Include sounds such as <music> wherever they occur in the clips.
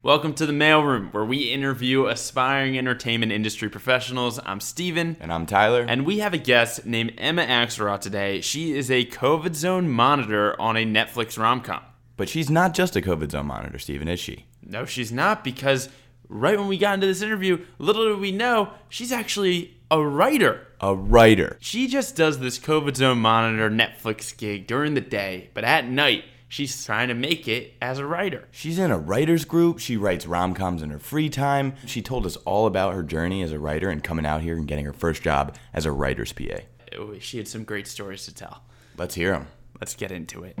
Welcome to the Mailroom, where we interview aspiring entertainment industry professionals. I'm Steven. And I'm Tyler. And we have a guest named Emma Axelrod today. She is a COVID zone monitor on a Netflix rom com. But she's not just a COVID zone monitor, Steven, is she? No, she's not, because right when we got into this interview, little did we know, she's actually a writer. A writer. She just does this COVID zone monitor Netflix gig during the day, but at night, she's trying to make it as a writer. She's in a writer's group. She writes rom coms in her free time. She told us all about her journey as a writer and coming out here and getting her first job as a writer's PA. She had some great stories to tell. Let's hear them. Let's get into it.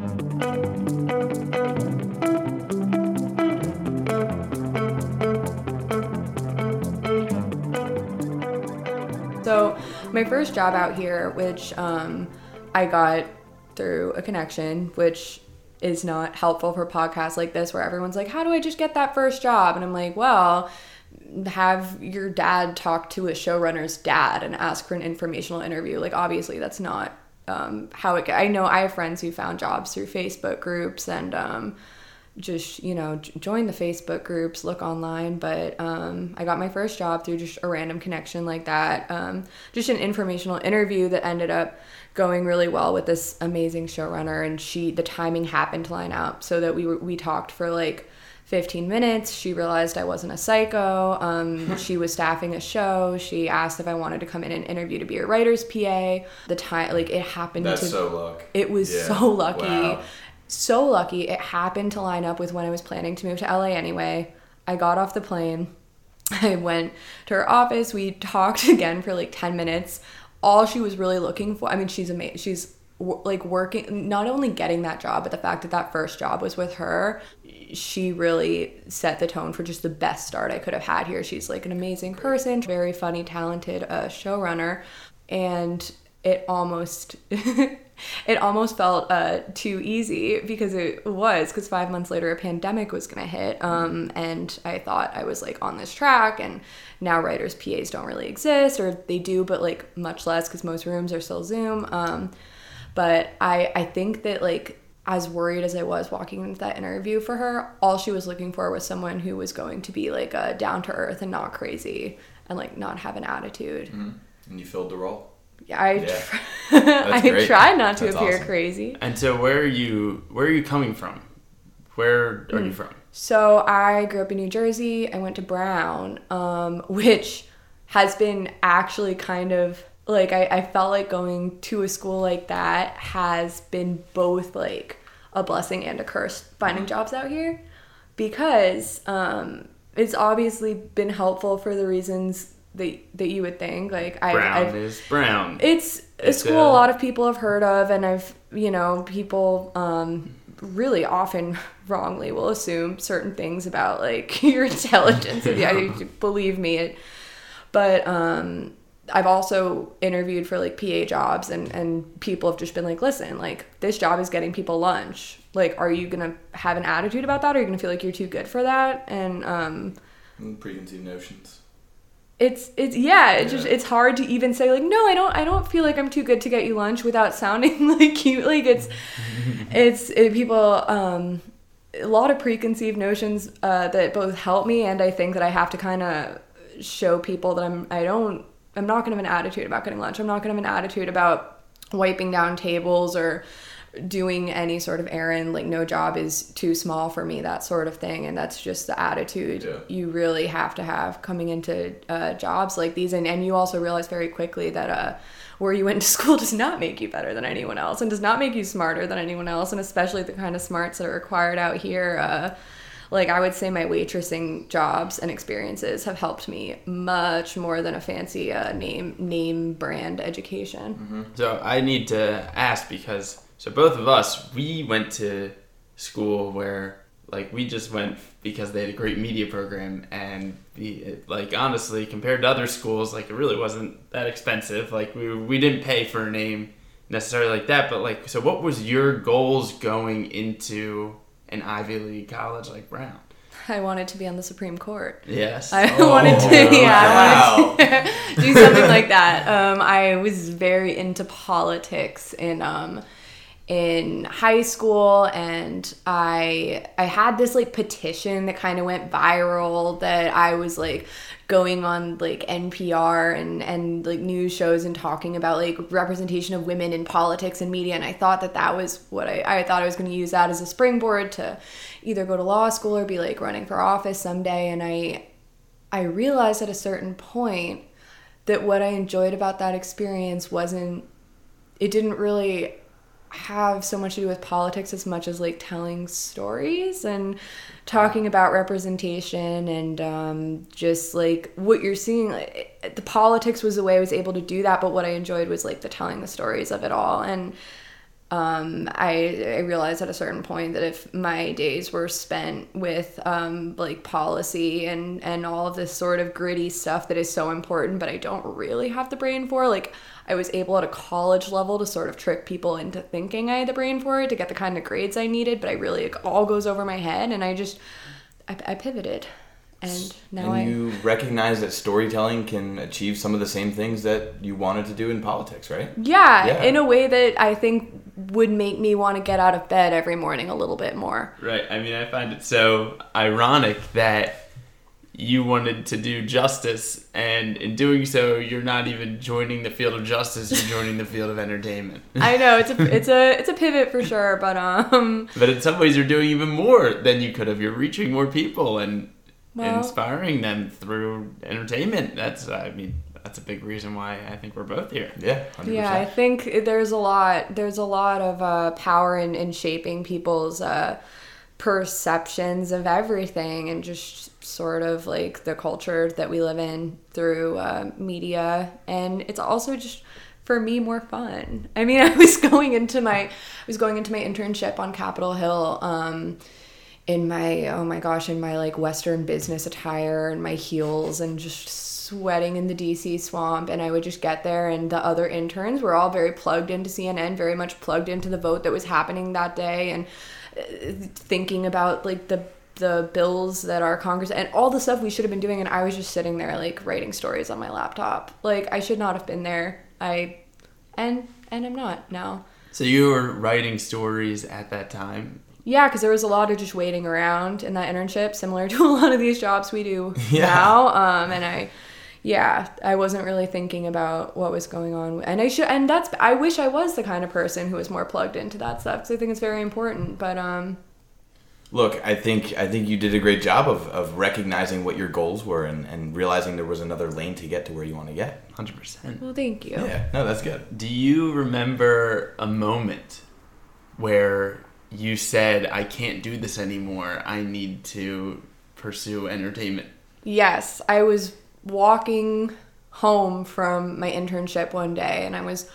So, my first job out here, which um, I got through a connection, which is not helpful for podcasts like this, where everyone's like, How do I just get that first job? And I'm like, Well, have your dad talk to a showrunner's dad and ask for an informational interview. Like, obviously, that's not um, how it. I know I have friends who found jobs through Facebook groups and um, just you know join the Facebook groups, look online. But um, I got my first job through just a random connection like that. Um, just an informational interview that ended up going really well with this amazing showrunner, and she the timing happened to line up so that we were, we talked for like 15 minutes. She realized I wasn't a psycho. Um, <laughs> she was staffing a show. She asked if I wanted to come in and interview to be a writer's PA. The time, like, it happened That's to. so luck. It was Yeah. so lucky. Wow. So lucky. It happened to line up with when I was planning to move to LA anyway. I got off the plane. <laughs> I went to her office. We talked <laughs> again for like 10 minutes. All she was really looking for, I mean, she's amazing. She's like working, not only getting that job, but the fact that that first job was with her, she really set the tone for just the best start I could have had here. She's like an amazing person, very funny, talented uh, showrunner. And it almost <laughs> it almost felt uh, too easy because it was because five months later a pandemic was gonna hit um, and i thought i was like on this track and now writers pas don't really exist or they do but like much less because most rooms are still zoom um, but i i think that like as worried as i was walking into that interview for her all she was looking for was someone who was going to be like uh, down to earth and not crazy and like not have an attitude. And you filled the role. I Yeah. tr- <laughs> I great. try not to That's appear awesome. crazy. And so, where are you? Where are you coming from? Where are you from? So I grew up in New Jersey. I went to Brown, um, <laughs> which has been actually kind of like I, I felt like going to a school like that has been both like a blessing and a curse finding jobs out here because um, it's obviously been helpful for the reasons that that you would think. Like I've, Brown I've is brown. it's a It's, school uh, a lot of people have heard of and i've you know people um really often <laughs> wrongly will assume certain things about like <laughs> your intelligence yeah you- <laughs> believe me it but um i've also interviewed for like pa jobs and and people have just been like listen like this job is getting people lunch like are you gonna have an attitude about that or are you gonna feel like you're too good for that and um preconceived notions. It's it's yeah it's just it's hard to even say like no i don't i don't feel like i'm too good to get you lunch without sounding <laughs> like you like it's <laughs> it's it, people um a lot of preconceived notions uh that both help me and i think that i have to kind of show people that i'm i don't i'm not gonna have an attitude about getting lunch. I'm not gonna have an attitude about wiping down tables or doing any sort of errand like no job is too small for me that sort of thing. And that's just the attitude Yeah. you really have to have coming into uh, jobs like these. And, and you also realize very quickly that uh, where you went to <laughs> school does not make you better than anyone else and does not make you smarter than anyone else. And especially the kind of smarts that are required out here uh, like i would say my waitressing jobs and experiences have helped me much more than a fancy uh, name name brand education. So I need to ask because so both of us we went to school where like we just went because they had a great media program and the like honestly compared to other schools like it really wasn't that expensive like we we didn't pay for a name necessarily like that but like so what was your goals going into an Ivy League college like Brown? i wanted to be on the supreme court Yes. I <laughs> wanted to, yeah, I wanted to <laughs> do something like that. Um, I was very into politics in um, in high school and I I had this like petition that kind of went viral that I was like going on like NPR and and like news shows and talking about like representation of women in politics and media and I thought that that was what I I thought I was going to use that as a springboard to either go to law school or be like running for office someday and I I realized at a certain point that what I enjoyed about that experience wasn't it didn't really have so much to do with politics as much as like telling stories and talking about representation and um, just like what you're seeing. Like, the politics was the way i was able to do that but what i enjoyed was like the telling the stories of it all. And um, I, I realized at a certain point that if my days were spent with um, like policy and and all of this sort of gritty stuff that is so important but i don't really have the brain for like I was able at a college level to sort of trick people into thinking I had the brain for it to get the kind of grades I needed, but I really it all goes over my head, and I just I, I pivoted, and now and I you recognize that storytelling can achieve some of the same things that you wanted to do in politics, right? yeah, Yeah. in a way that I think would make me want to get out of bed every morning a little bit more. Right. I mean, I find it so ironic that you wanted to do justice, and in doing so, you're not even joining the field of justice. You're joining the field of entertainment. <laughs> I know it's a it's a it's a pivot for sure, but um But in some ways, you're doing even more than you could have. You're reaching more people and Well- inspiring them through entertainment. That's, I mean, that's a big reason why I think we're both here. Yeah, 100%. Yeah, I think there's a lot. There's a lot of uh, power in, in shaping people's uh, perceptions of everything, and just sort of like the culture that we live in through uh, media. And it's also just for me more fun. I mean, <laughs> I was going into my I was going into my internship on Capitol Hill. Um, in my oh my gosh in my like western business attire and my heels and just sweating in the DC swamp and I would just get there and the other interns were all very plugged into CNN very much plugged into the vote that was happening that day and uh, thinking about like the the bills that our congress and all the stuff we should have been doing and I was just sitting there like writing stories on my laptop like I should not have been there I and and I'm not now So you were writing stories at that time. yeah, because there was a lot of just waiting around in that internship, similar <laughs> to a lot of these jobs we do <laughs> Yeah. now. Um, and I, yeah, I wasn't really thinking about what was going on, and I should, and that's, I wish I was the kind of person who was more plugged into that stuff because I think it's very important. But um, Look, I think I think you did a great job of, of recognizing what your goals were and, and realizing there was another lane to get to where you want to get. 100%. well, thank you. Yeah, no, that's good. Do you remember a moment where you said, I can't do this anymore. I need to pursue entertainment? Yes, I was walking home from my internship one day and I was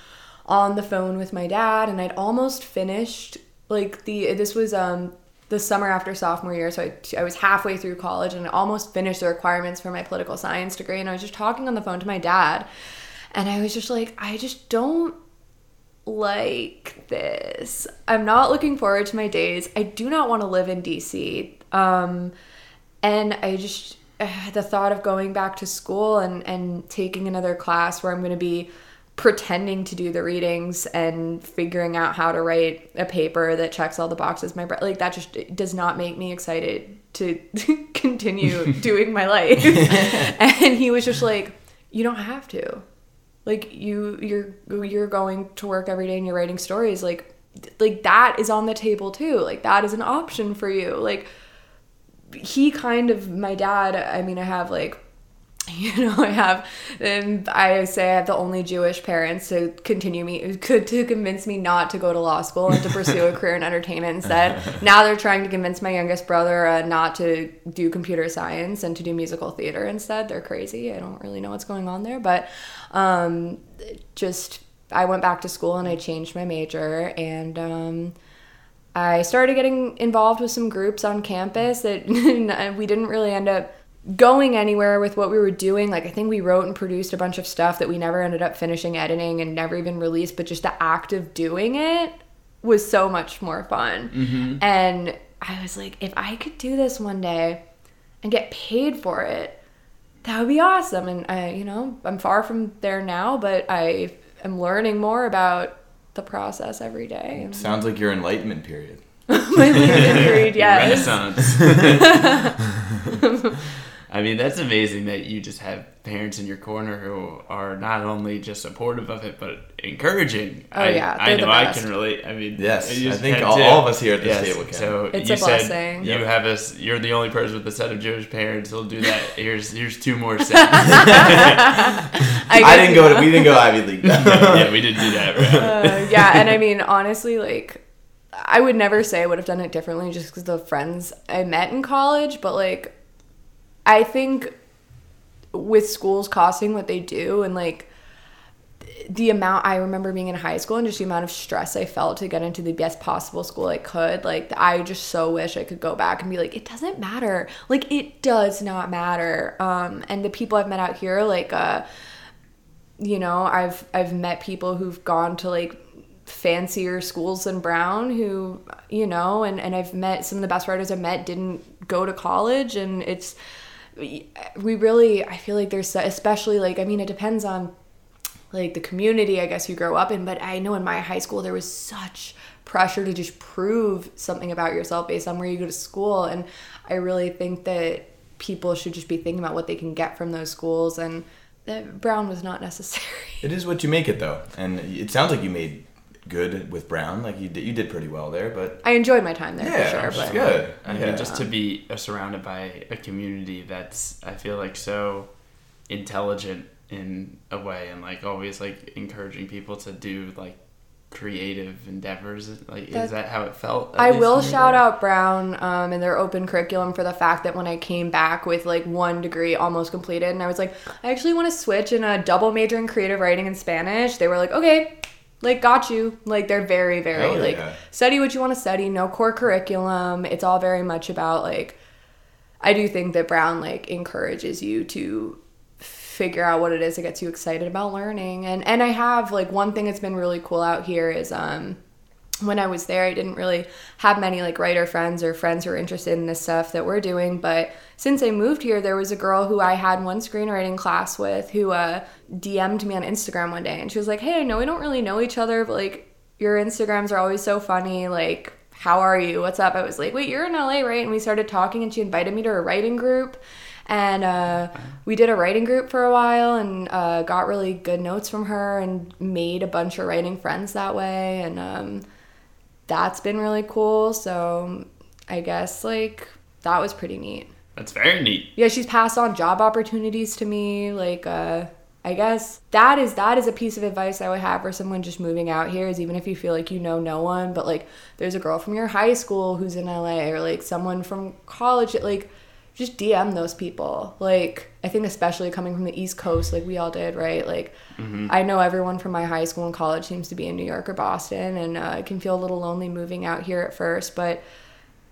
on the phone with my dad and I'd almost finished like the this was um the summer after sophomore year so I, I was halfway through college and I almost finished the requirements for my political science degree and I was just talking on the phone to my dad and I was just like I just don't like this. I'm not looking forward to my days. I do not want to live in DC. Um, and I just <sighs> the thought of going back to school and and taking another class where I'm going to be pretending to do the readings and figuring out how to write a paper that checks all the boxes my like that just does not make me excited to <laughs> continue <laughs> doing my life. And he was just like you don't have to. Like you you're you're going to work every day and you're writing stories. Like like that is on the table too. Like that is an option for you. Like he kind of my dad i mean i have like <laughs> you know i have and i say i have the only jewish parents to continue me <laughs> could to convince me not to go to law school and to pursue a <laughs> career in entertainment instead. Now they're trying to convince my youngest brother uh, not to do computer science and to do musical theater instead. They're crazy. I don't really know what's going on there but um just i went back to school and i changed my major and um I started getting involved with some groups on campus that we didn't really end up going anywhere with what we were doing. Like, I think we wrote and produced a bunch of stuff that we never ended up finishing editing and never even released, but just the act of doing it was so much more fun. Mm-hmm. And I was like, if I could do this one day and get paid for it, that would be awesome. And I, you know, I'm far from there now, but I am learning more about the process every day. Sounds like your enlightenment period. <laughs> my LinkedIn period, <laughs> yes. Renaissance. <laughs> I mean, that's amazing that you just have parents in your corner who are not only just supportive of it, but encouraging. Oh, I, yeah, I know the I can relate. I mean, Yes, you I think all- all of us here at this Yes, table can. So It's you a said blessing. you Yep. have us. You're the only person with a set of Jewish parents who'll do that. <laughs> Here's here's two more <laughs> sets. I, I didn't you go to. We didn't go Ivy League. <laughs> yeah, we didn't do that. Right? Uh, yeah, and I mean, honestly, like, I would never say I would have done it differently just because the friends I met in college, but like, I think with schools costing what they do and like the amount I remember being in high school and just the amount of stress I felt to get into the best possible school I could. Like, I just so wish I could go back and be like, it doesn't matter. Like, it does not matter. Um, and the people I've met out here, like, uh, you know, I've I've met people who've gone to like fancier schools than Brown who, you know, and, and I've met some of the best writers I've met didn't go to college and it's we really I feel like there's especially like I mean it depends on like the community I guess you grow up in, but I know in my high school there was such pressure to just prove something about yourself based on where you go to school and I really think that people should just be thinking about what they can get from those schools and that Brown was not necessary. It is what you make it though, and it sounds like you made good with Brown. Like you did, you did pretty well there. But I enjoyed my time there yeah, for sure, which is but good. I yeah. mean, just to be uh, surrounded by a community that's I feel like so intelligent in a way, and like always like encouraging people to do like creative endeavors. Like, That- is that how it felt? I will when you were shout there? out Brown um, and their open curriculum for the fact that when I came back with like one degree almost completed, and I was like, I actually want to switch and a double major in creative writing and Spanish. They were like, okay, like got you. Like they're very, very like study what you want to study. No core curriculum. It's all very much about like. I do think that Brown like encourages you to figure out what it is that gets you excited about learning and and I have like one thing that's been really cool out here is um when I was there I didn't really have many like writer friends or friends who are interested in this stuff that we're doing but since I moved here there was a girl who I had one screenwriting class with who uh DM'd me on Instagram one day and she was like hey I know we don't really know each other but like your Instagrams are always so funny like how are you? What's up? I was like wait you're in LA right? And we started talking and she invited me to a writing group and uh, we did a writing group for a while and uh, got really good notes from her and made a bunch of writing friends that way and um, that's been really cool so i guess like that was pretty neat. That's very neat. yeah she's passed on job opportunities to me like uh, i guess that is that is a piece of advice i would have for someone just moving out here is even if you feel like you know no one but like there's a girl from your high school who's in la or like someone from college like just dm those people. Like i think especially coming from the east coast like we all did right? Like i know everyone from my high school and college seems to be in new york or boston and uh, it can feel a little lonely moving out here at first but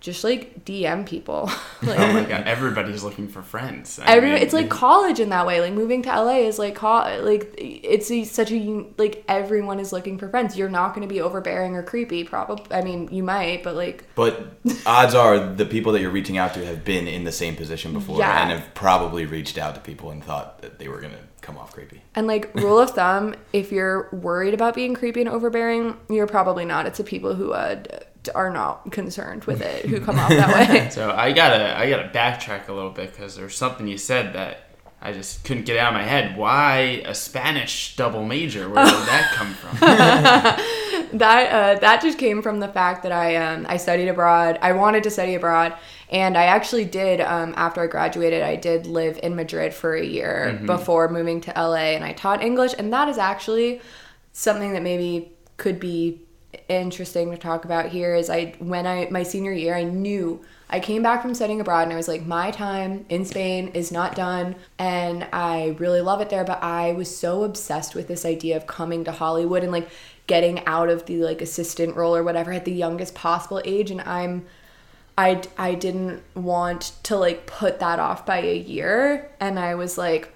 just like dm people like <laughs> <laughs> Oh my god, everybody's looking for friends. I Every, mean, it's like college in that way. Like moving to LA is like co- like it's a, such a like everyone is looking for friends. You're not going to be overbearing or creepy. Probably. I mean, you might, but like <laughs> But odds are the people that you're reaching out to have been in the same position before Yeah. and have probably reached out to people and thought that they were gonna come off creepy. and like rule of thumb, if you're worried about being creepy and overbearing, you're probably not. It's the people who uh, are not concerned with it who come off that <laughs> way. So I gotta I gotta backtrack a little bit because there's something you said that I just couldn't get out of my head. Why a Spanish double major? Where did that <laughs> come from? <laughs> that uh, that just came from the fact that I um, I studied abroad. I wanted to study abroad, and I actually did. Um, after I graduated, I did live in Madrid for a year before moving to LA, and I taught English. And that is actually something that maybe could be interesting to talk about here. Is I when I my senior year, I knew. I came back from studying abroad and I was like, my time in Spain is not done. And I really love it there. But I was so obsessed with this idea of coming to Hollywood and like getting out of the like assistant role or whatever at the youngest possible age. And I'm, I, I didn't want to like put that off by a year. And I was like,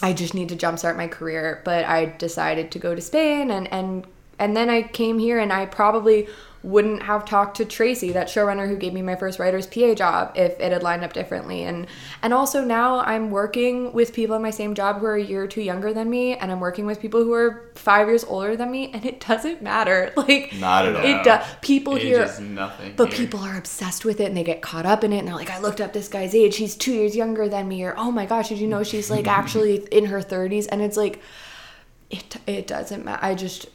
I just need to jumpstart my career. But I decided to go to Spain and, and, and then I came here and I probably wouldn't have talked to Tracy, that showrunner who gave me my first writer's PA job, if it had lined up differently. And and also now I'm working with people in my same job who are a year or two younger than me, and I'm working with people who are five years older than me, and it doesn't matter. <laughs> Like Not at all. It does. People Age here nothing. but here. people are obsessed with it and they get caught up in it and they're like, I looked up this guy's age. He's two years younger than me. Or, oh my gosh, did you know she's like <laughs> actually in her 30s? And it's like, it, it doesn't matter. I just,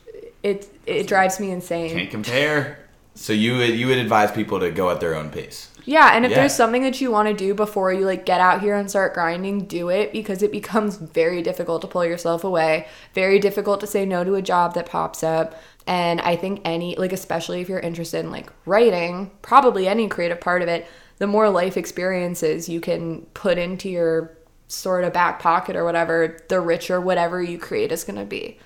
it, it drives me insane. can't compare. So you would you would advise people to go at their own pace. Yeah, and if Yeah. there's something that you want to do before you like get out here and start grinding, do it because it becomes very difficult to pull yourself away. Very difficult to say no to a job that pops up. And I think any like especially if you're interested in like writing, probably any creative part of it, the more life experiences you can put into your sort of back pocket or whatever, the richer whatever you create is going to be.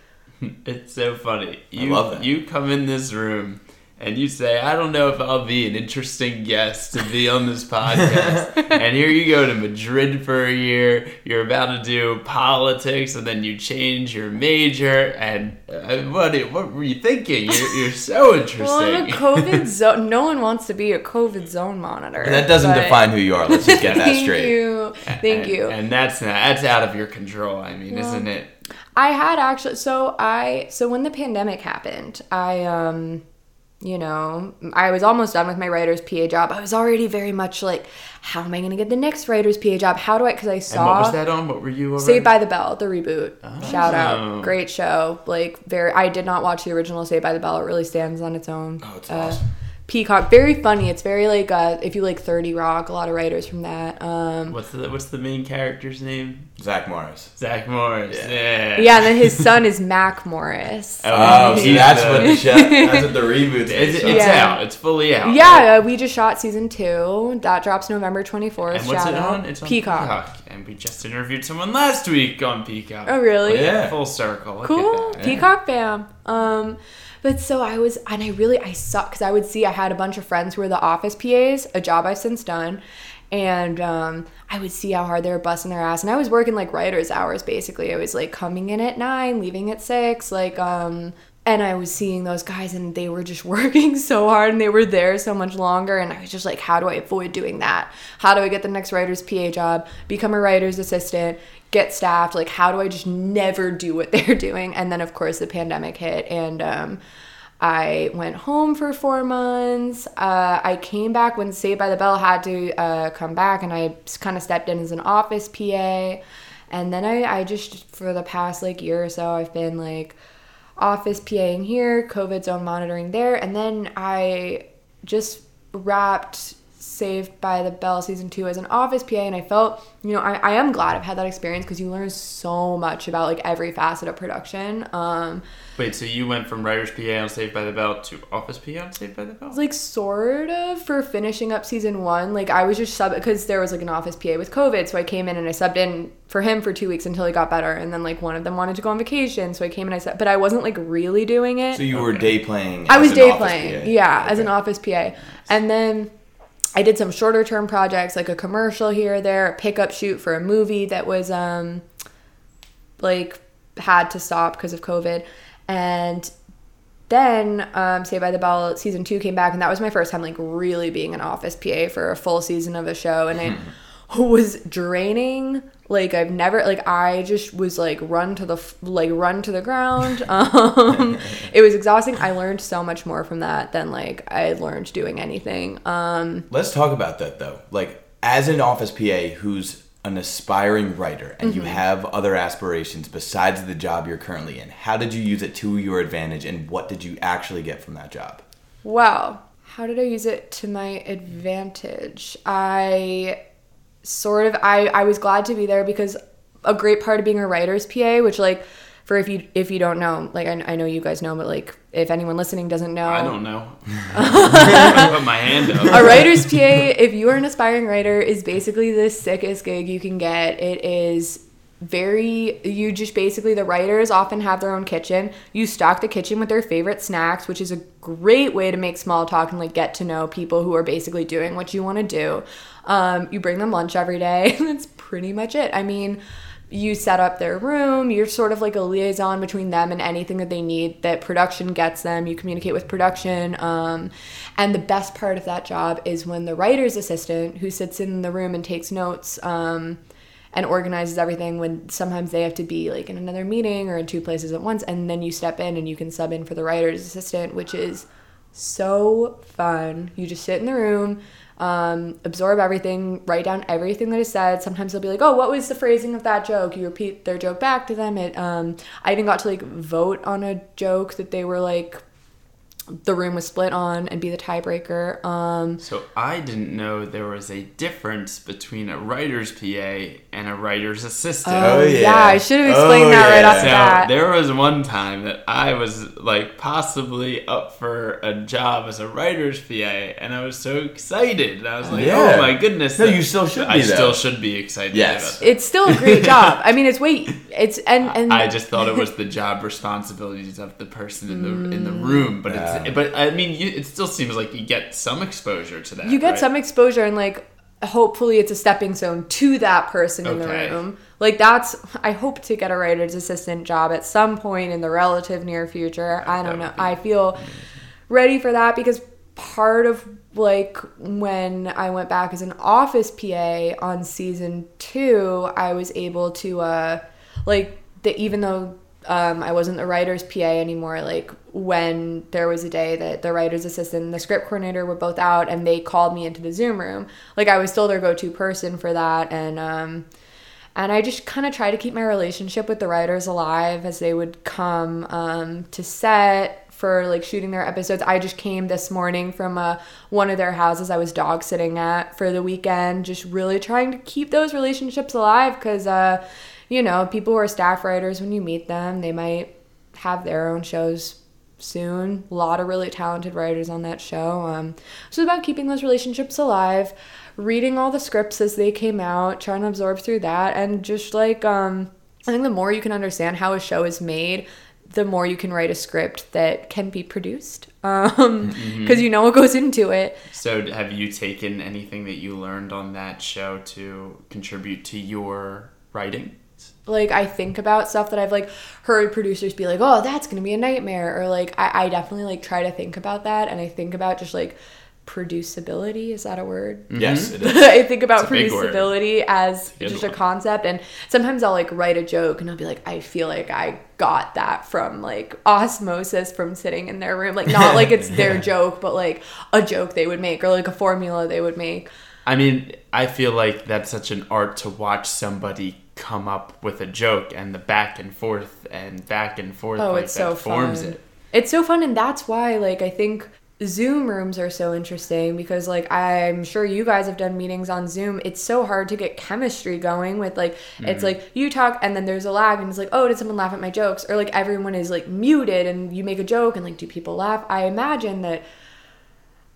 <laughs> It's so funny. You love that. you come in this room and you say, "I don't know if I'll be an interesting guest to be on this podcast." <laughs> and here you go to Madrid for a year. You're about to do politics, and then you change your major. And uh, what what were you thinking? You're, you're <laughs> so interesting. Well, in a COVID <laughs> zone, no one wants to be a COVID zone monitor. That doesn't but- define who you are. Let's just get that straight. Thank straight. you. Thank and, you. And that's not, that's out of your control. I mean, isn't it? I had actually so I so when the pandemic happened, I um you know, I was almost done with my writer's PA job. I was already very much like, how am I going to get the next writer's PA job? How do I? Because I And saw what was that on? What were you? Over? Saved by the Bell, the reboot. Shout Oh. out, great show. Like very, I did not watch the original Saved by the Bell. It really stands on its own. Oh, it's Uh, awesome. Peacock, very funny. It's very like uh, if you like Thirty Rock, a lot of writers from that. Um, What's the what's the main character's name? Zach Morris. Zach Morris. Yeah. Yeah. yeah, and then his <laughs> son is Mac Morris. Oh, so that's the- what the show, that's what the reboot's <laughs> It's, it's. Yeah. out. It's fully out. Yeah, uh, we just shot season two. That drops November 24th. And what's Shout it out. on? It's on Peacock. Peacock. And we just interviewed someone last week on Peacock. Oh, really? Yeah. Full circle. Look Cool. At that. Peacock fam. Um, but so I was, and I really, I saw, because I would see I had a bunch of friends who were the office PAs, a job I've since done. And um, I would see how hard they were busting their ass. And I was working like writer's hours basically. I was like coming in at nine, leaving at six. Like, um, and I was seeing those guys and they were just <laughs> working so hard and they were there so much longer. And I was just like, how do I avoid doing that? How do I get the next writer's PA job, become a writer's assistant, get staffed? Like, how do I just never do what <laughs> they're doing? And then, of course, the pandemic hit and, um, I went home for four months. Uh, I came back when Saved by the Bell had to uh, come back, and I kind of stepped in as an office PA. And then I, I just, for the past like year or so, I've been like office PAing here, COVID zone monitoring there. And then I just wrapped Saved by the Bell season two as an office PA, and I felt, you know, I, I am glad I've had that experience because you learn so much about like every facet of production. Um, Wait, so you went from Writer's PA on Saved by the Bell to Office PA on Saved by the Bell? like sort of for finishing up season one like i was just sub because there was like an office pa with covid so i came in and i subbed in for him for two weeks until he got better and then like one of them wanted to go on vacation so i came and i said but i wasn't like really doing it So you were day playing. i was day playing PA. yeah as an office pa and then i did some shorter term projects like a commercial here or there a pickup shoot for a movie that was um like had to stop because of covid. And then um, Saved by the Bell season two came back, and that was my first time like really being an office PA for a full season of a show, and it was draining. Like I've never like I just was like run to the like run to the ground. <laughs> Um, it was exhausting. I learned so much more from that than like I learned doing anything. Um, Let's talk about that though. Like, as an office PA who's an aspiring writer and you Mm-hmm. have other aspirations besides the job you're currently in, how did you use it to your advantage and what did you actually get from that job? Wow. How did I use it to my advantage? I sort of I I was glad to be there because a great part of being a writer's PA, which like for if you if you don't know, like I, I know you guys know, but like if anyone listening doesn't know, I don't know. <laughs> I put my hand up. a writer's PA, if you are an aspiring writer, is basically the sickest gig you can get. It is very you just basically the writers often have their own kitchen. You stock the kitchen with their favorite snacks, which is a great way to make small talk and like get to know people who are basically doing what you want to do. Um, you bring them lunch every day. <laughs> That's pretty much it. I mean, you set up their room. You're sort of like a liaison between them and anything that they need that production gets them. You communicate with production. Um, and the best part of that job is when the writer's assistant, who sits in the room and takes notes, um, and organizes everything when sometimes they have to be like in another meeting or in two places at once and then you step in and you can sub in for the writer's assistant which is so fun. You just sit in the room um, absorb everything write down everything that is said. Sometimes they'll be like oh what was the phrasing of that joke? You repeat their joke back to them. It um, i even got to like vote on a joke that they were like the room was split on and be the tiebreaker um, So I didn't know there was a difference between a writer's PA and a writer's assistant. oh, Oh, yeah. yeah. i should have explained Oh, that right off the So bat there was one time that I was like possibly up for a job as a writer's PA, and I was so excited. And I was like, Yeah. "Oh my goodness!" No, you still should I be, though. still should be excited. Yes. about that. it's still a great <laughs> job. I mean, it's wait, it's and and I just thought it was the job responsibilities of the person in the in the Mm. room, but Yeah. it's but I mean, you, it still seems like you get some exposure to that. you get right? some exposure and like hopefully it's a stepping stone to that person in the room. Like that's I hope to get a writer's assistant job at some point in the relative near future. I don't know. be I feel ready for that because part of like when I went back as an office PA on season 2, I was able to uh like the even though um, I wasn't the writer's PA anymore. Like when there was a day that the writer's assistant and the script coordinator were both out, and they called me into the Zoom room. Like I was still their go-to person for that, and um, and I just kind of try to keep my relationship with the writers alive as they would come um, to set for like shooting their episodes. I just came this morning from uh, one of their houses I was dog sitting at for the weekend, just really trying to keep those relationships alive because, uh, you know, people who are staff writers, when you meet them, they might have their own shows soon. A lot of really talented writers on that show. Um, so it's about keeping those relationships alive, reading all the scripts as they came out, trying to absorb through that, and just like um, I think the more you can understand how a show is made, the more you can write a script that can be produced. <laughs> Um, because you know what goes into it. So, have you taken anything that you learned on that show to contribute to your writing? Like I think about stuff that I've like heard producers be like, oh, that's gonna be a nightmare, or like I, I definitely like try to think about that, and I think about just like producibility. Is that a word? Mm-hmm. Yes, <laughs> it is. I think about It's a producibility as good just a concept, and sometimes I'll like write a joke and I'll be like, I feel like I got that from like osmosis from sitting in their room, like not like it's <laughs> their joke, but like a joke they would make or like a formula they would make. I mean, I feel like that's such an art to watch somebody come up with a joke and the back and forth and back and forth Oh, like it's that so forms fun. it. It's so fun, and that's why like I think Zoom rooms are so interesting because like I'm sure you guys have done meetings on Zoom. It's so hard to get chemistry going with like it's mm-hmm. like you talk and then there's a lag and it's like oh did someone laugh at my jokes or like everyone is like muted and you make a joke and like do people laugh? I imagine that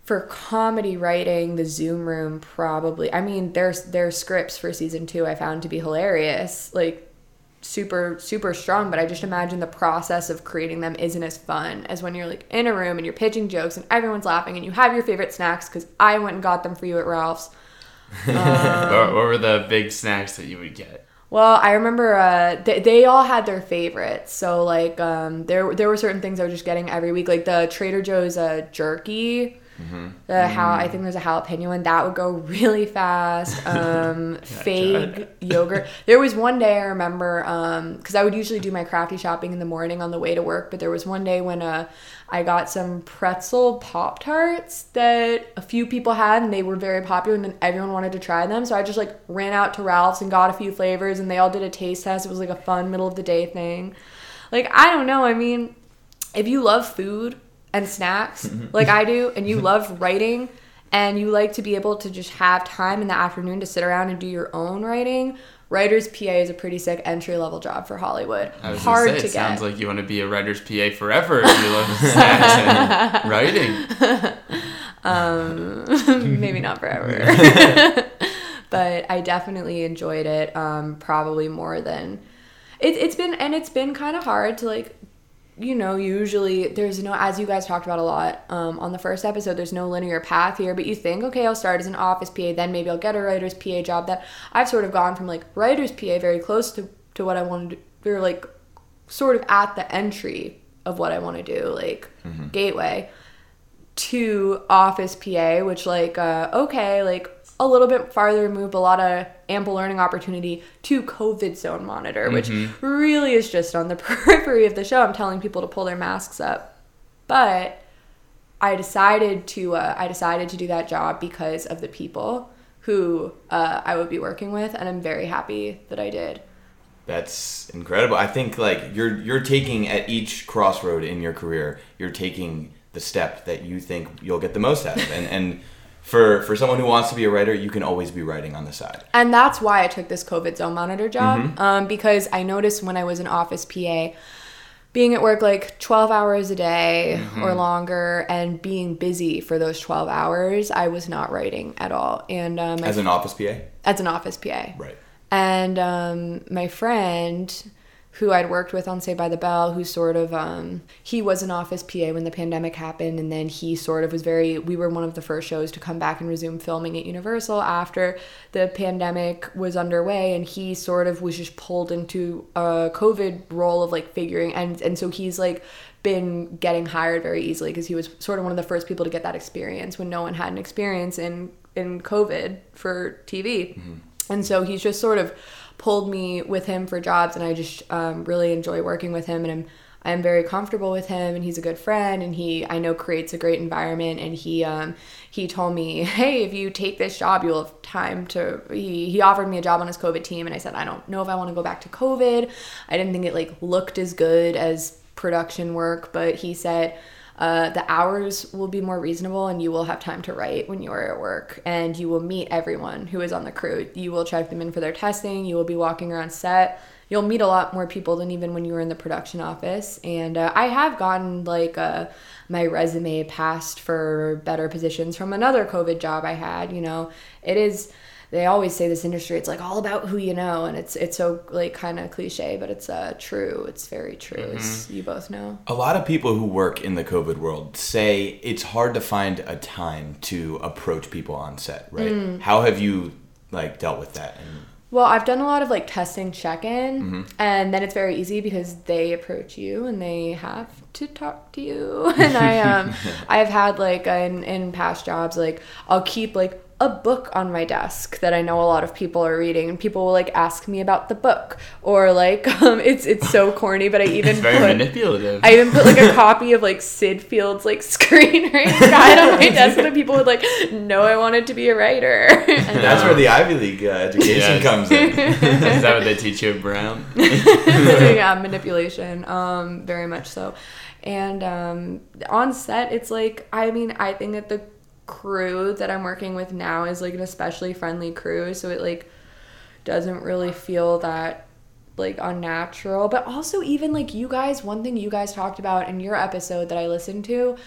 for comedy writing, the Zoom room probably. I mean, there's their scripts for season two I found to be hilarious, like super super strong. But I just imagine the process of creating them isn't as fun as when you're like in a room and you're pitching jokes and everyone's laughing and you have your favorite snacks because I went and got them for you at Ralph's. <laughs> what, what were the big snacks that you would get? Well, I remember uh, they, they all had their favorites. So like um, there there were certain things I was just getting every week, like the Trader Joe's uh, jerky. The how I think there's a jalapeno one that would go really fast. <laughs> Um, fake yogurt. There was one day I remember because I would usually do my crafty shopping in the morning on the way to work, but there was one day when uh, I got some pretzel pop tarts that a few people had and they were very popular and then everyone wanted to try them. So I just like ran out to Ralph's and got a few flavors and they all did a taste test. It was like a fun middle of the day thing. Like I don't know. I mean, if you love food and snacks like I do, <laughs> and you love writing, and you like to be able to just have time in the afternoon to sit around and do your own writing, writer's PA is a pretty sick entry level job for Hollywood. Hard say, to it sounds like you want to be a writer's PA forever if you love snacks and <laughs> writing. <laughs> Maybe not forever. but I definitely enjoyed it. Um, probably more than it, it's been, and it's been kind of hard to like, you know, usually there's no, as you guys talked about a lot um, on the first episode, there's no linear path here. But you think, okay, I'll start as an office PA, then maybe I'll get a writer's PA job. That I've sort of gone from like writer's PA very close to to what I wanted to they're like sort of at the entry of what I want to do, like gateway to office PA, which like uh, okay, like a little bit farther removed, a lot of ample learning opportunity to COVID zone monitor, which really is just on the <laughs> periphery of the show. I'm telling people to pull their masks up, but I decided to uh, I decided to do that job because of the people who uh, I would be working with, and I'm very happy that I did. That's incredible. I think like you're you're taking at each crossroad in your career, you're taking the step that you think you'll get the most out of. And and for for someone who wants to be a writer, you can always be writing on the side. And that's why I took this COVID zone monitor job um, because I noticed when I was an office PA, being at work like 12 hours a day or longer and being busy for those 12 hours, I was not writing at all. And um, As an office PA? as an office PA. Right. And um, my friend, who I'd worked with on Saved by the Bell, who sort of, um, he was an office PA when the pandemic happened, and then he sort of was very, we were one of the first shows to come back and resume filming at Universal after the pandemic was underway, and he sort of was just pulled into a COVID role of like figuring, and, and so he's like, been getting hired very easily because he was sort of one of the first people to get that experience when no one had an experience in in COVID for TV. And so he's just sort of pulled me with him for jobs, and I just um, really enjoy working with him, and I'm I'm very comfortable with him, and he's a good friend, and he I know creates a great environment, and he um, he told me, <laughs> hey, if you take this job, you'll have time to. He he offered me a job on his COVID team, and I said I don't know if I want to go back to COVID. I didn't think it like looked as good as production work, but he said uh, the hours will be more reasonable and you will have time to write when you are at work and you will meet everyone who is on the crew. You will check them in for their testing. You will be walking around set. You'll meet a lot more people than even when you were in the production office. And uh, i have gotten like uh, my resume passed for better positions from another covid job i had you know. It is they always say this industry it's like all about who you know and it's it's so like kind of cliche but it's uh true it's very true as you both know A lot of people who work in the COVID world say it's hard to find a time to approach people on set, right? Mm. How have you like dealt with that? And Well, I've done a lot of like testing check in, and then it's very easy because they approach you and they have to talk to you. <laughs> and I um <laughs> I've had like in in past jobs like I'll keep like a book on my desk that I know a lot of people are reading, and people will like ask me about the book or like <laughs> um it's it's so corny, but I <laughs> even It's very put manipulative. I even put like a <laughs> copy of like Sid Field's like screenwriting guide on my desk that people would like know I wanted to be a writer. And, that's um, where the Ivy League uh, education Yeah. comes in. Is that what they teach you at Brown? yeah, manipulation. Um, very much so. And um, on set, it's like I mean, I think that the crew that I'm working with now is like an especially friendly crew, so it like doesn't really feel that like unnatural. But also, even like you guys, one thing you guys talked about in your episode that I listened to.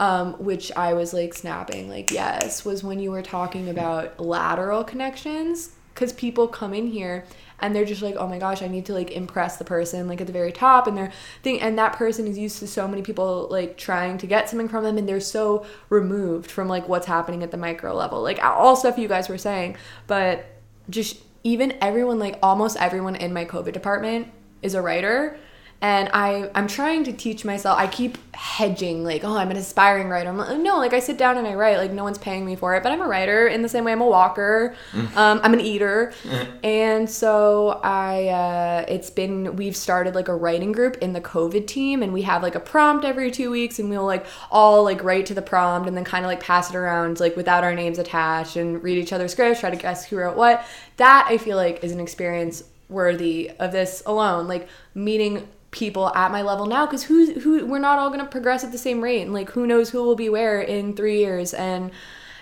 Um, which I was like snapping, like, yes, was when you were talking about lateral connections. Because people come in here and they're just like, oh my gosh, I need to like impress the person like at the very top, and they're thing, and that person is used to so many people like trying to get something from them, and they're so removed from like what's happening at the micro level, like all stuff you guys were saying, but just even everyone, like almost everyone in my COVID department is a writer. And I, I'm trying to teach myself. I keep hedging, like, oh, I'm an aspiring writer. I'm like, no, like I sit down and I write. Like no one's paying me for it, but I'm a writer in the same way I'm a walker. Um, I'm an eater, <laughs> and so I. Uh, it's been we've started like a writing group in the COVID team, and we have like a prompt every two weeks, and we'll like all like write to the prompt, and then kind of like pass it around like without our names attached, and read each other's scripts, try to guess who wrote what. That I feel like is an experience worthy of this alone. Like meeting people at my level now because who who we're not all going to progress at the same rate and like who knows who will be where in 3 years and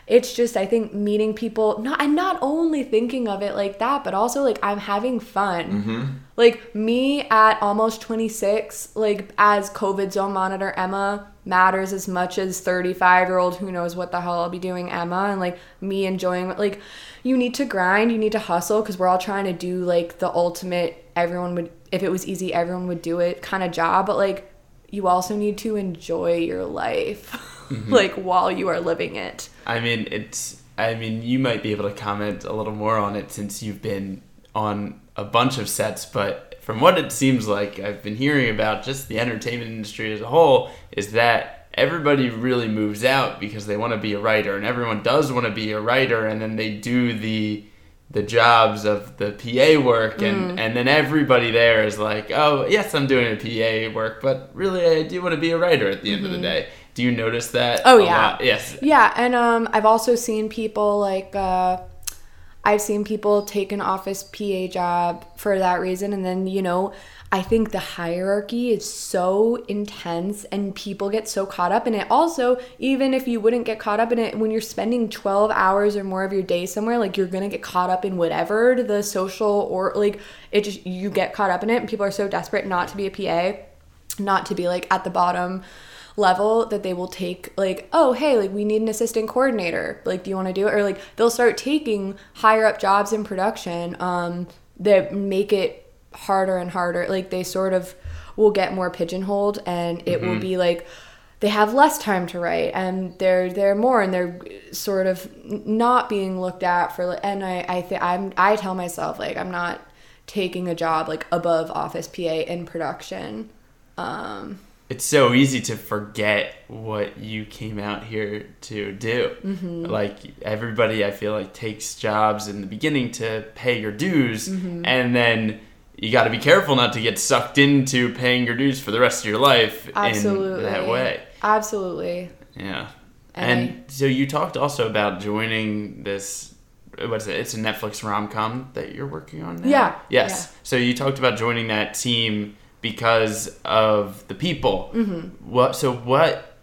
it's just I think meeting people not and not only thinking of it like that but also like I'm having fun. Mm-hmm. Like me at almost 26 like as covid zone monitor Emma matters as much as 35 year old who knows what the hell I'll be doing Emma and like me enjoying like you need to grind, you need to hustle because we're all trying to do like the ultimate everyone would if it was easy everyone would do it kind of job but like you also need to enjoy your life <laughs> mm-hmm. like while you are living it. I mean, it's. I mean, you might be able to comment a little more on it since you've been on a bunch of sets. But from what it seems like I've been hearing about just the entertainment industry as a whole is that everybody really moves out because they want to be a writer and everyone does want to be a writer and then they do the the jobs of the PA work and Mm. and then everybody there is like, "Oh, yes, I'm doing a PA work, but really I do want to be a writer at the end of the day." Do you notice that? Mm-hmm. Oh, yeah. lot? Yes. Yeah, and um, I've also seen people like uh, I've seen people take an office PA job for that reason, and then you know I think the hierarchy is so intense, and people get so caught up in it. Also, even if you wouldn't get caught up in it, when you're spending twelve hours or more of your day somewhere, like you're gonna get caught up in whatever the social or like it just you get caught up in it, and people are so desperate not to be a PA, not to be like at the bottom level that they will take like oh hey like we need an assistant coordinator. Like do you want to do it? Or like they'll start taking higher up jobs in production um that make it harder and harder like they sort of will get more pigeonholed and it will be like they have less time to write and they're they're more and they're sort of not being looked at for and I I think I'm I tell myself like I'm not taking a job like above office PA in production um it's so easy to forget what you came out here to do. Mm-hmm. Like everybody, I feel like takes jobs in the beginning to pay your dues, Mm-hmm. and then you got to be careful not to get sucked into paying your dues for the rest of your life Absolutely. in that way. Absolutely. Yeah. And And, so you talked also about joining this. What's it? It's a Netflix rom com that you're working on now. Yeah, Yes. So you talked about joining that team because of the people. Mm-hmm. What? So what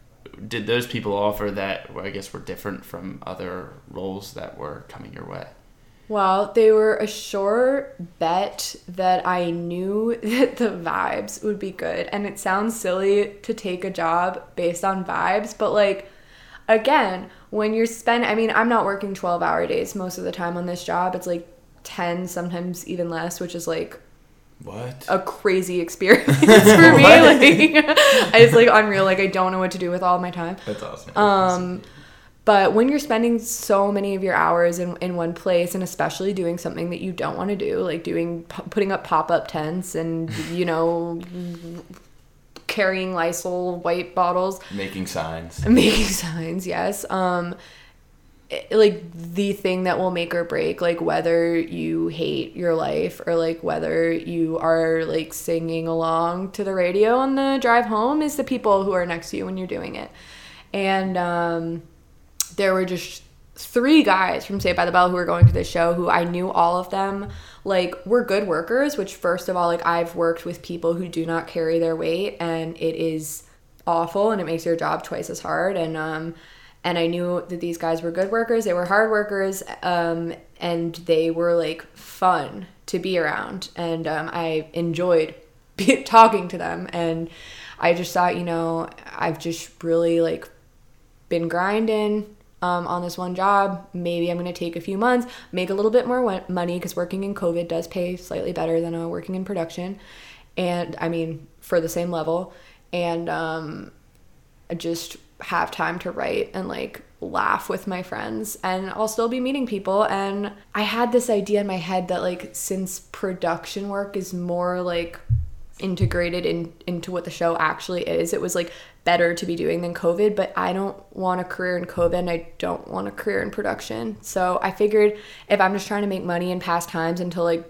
did those people offer that I guess were different from other roles that were coming your way? Well, they were a sure bet that I knew <laughs> that the vibes would be good. And it sounds silly to take a job based on vibes, but like, again, when you're spend I mean, I'm not working 12 hour days most of the time on this job. It's like 10, sometimes even less, which is like What? a crazy experience <laughs> for me. <laughs> like, it's like unreal. Like, I don't know what to do with all my time. That's awesome. Um, but when you're spending so many of your hours in, in one place, and especially doing something that you don't want to do, like doing putting up pop up tents and <laughs> you know carrying Lysol white bottles, Making signs. <laughs> making signs, yes. Um, it- like the thing that will make or break, like whether you hate your life or like whether you are like singing along to the radio on the drive home, is the people who are next to you when you're doing it. And um, there were just three guys from Saved by the Bell who were going to this show who I knew all of them like were good workers, which first of all, like I've worked with people who do not carry their weight and it is awful and it makes your job twice as hard and um and I knew that these guys were good workers, they were hard workers, um, and they were like fun to be around. And um, I enjoyed <laughs> be- talking to them. And I just thought, you know, I've just really like been grinding um, on this one job. Maybe I'm going to take a few months, make a little bit more money because working in COVID does pay slightly better than uh, working in production. And I mean, for the same level. And um, just have time to write and like laugh with my friends and I'll still be meeting people and I had this idea in my head that like since production work is more like integrated in into what the show actually is it was like better to be doing than covid but i don't want a career in covid and i don't want a career in production so i figured if i'm just trying to make money and pass times until like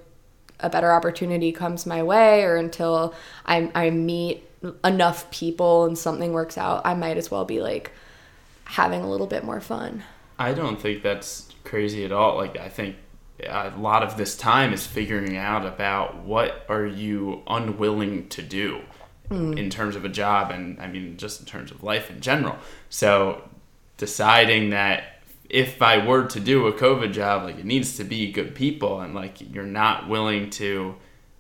a better opportunity comes my way or until I, I meet enough people and something works out, I might as well be like having a little bit more fun. I don't think that's crazy at all. Like I think a lot of this time is figuring out about what are you unwilling to do Hmm. in terms of a job and I mean just in terms of life in general. So deciding that if I were to do a COVID job, like it needs to be good people and like you're not willing to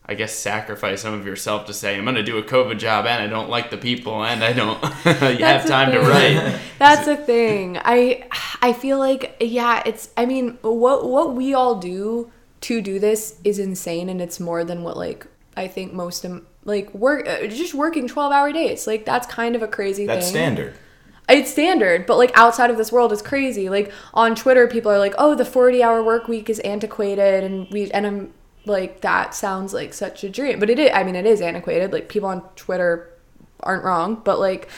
I guess sacrifice some of yourself to say I'm going to do a COVID job and I don't like the people and I don't <laughs> you have time to write. <laughs> That's a thing. I I feel like yeah, it's I mean, what what we all do to do this is insane and it's more than what like I think most of like work uh, just working 12-hour days. Like that's kind of a crazy That's thing. standard. It's standard, but like outside of this world is crazy. Like on Twitter people are like, "Oh, the 40-hour work week is antiquated." And we and I'm like that sounds like such a dream but it is i mean it is antiquated like people on twitter aren't wrong but like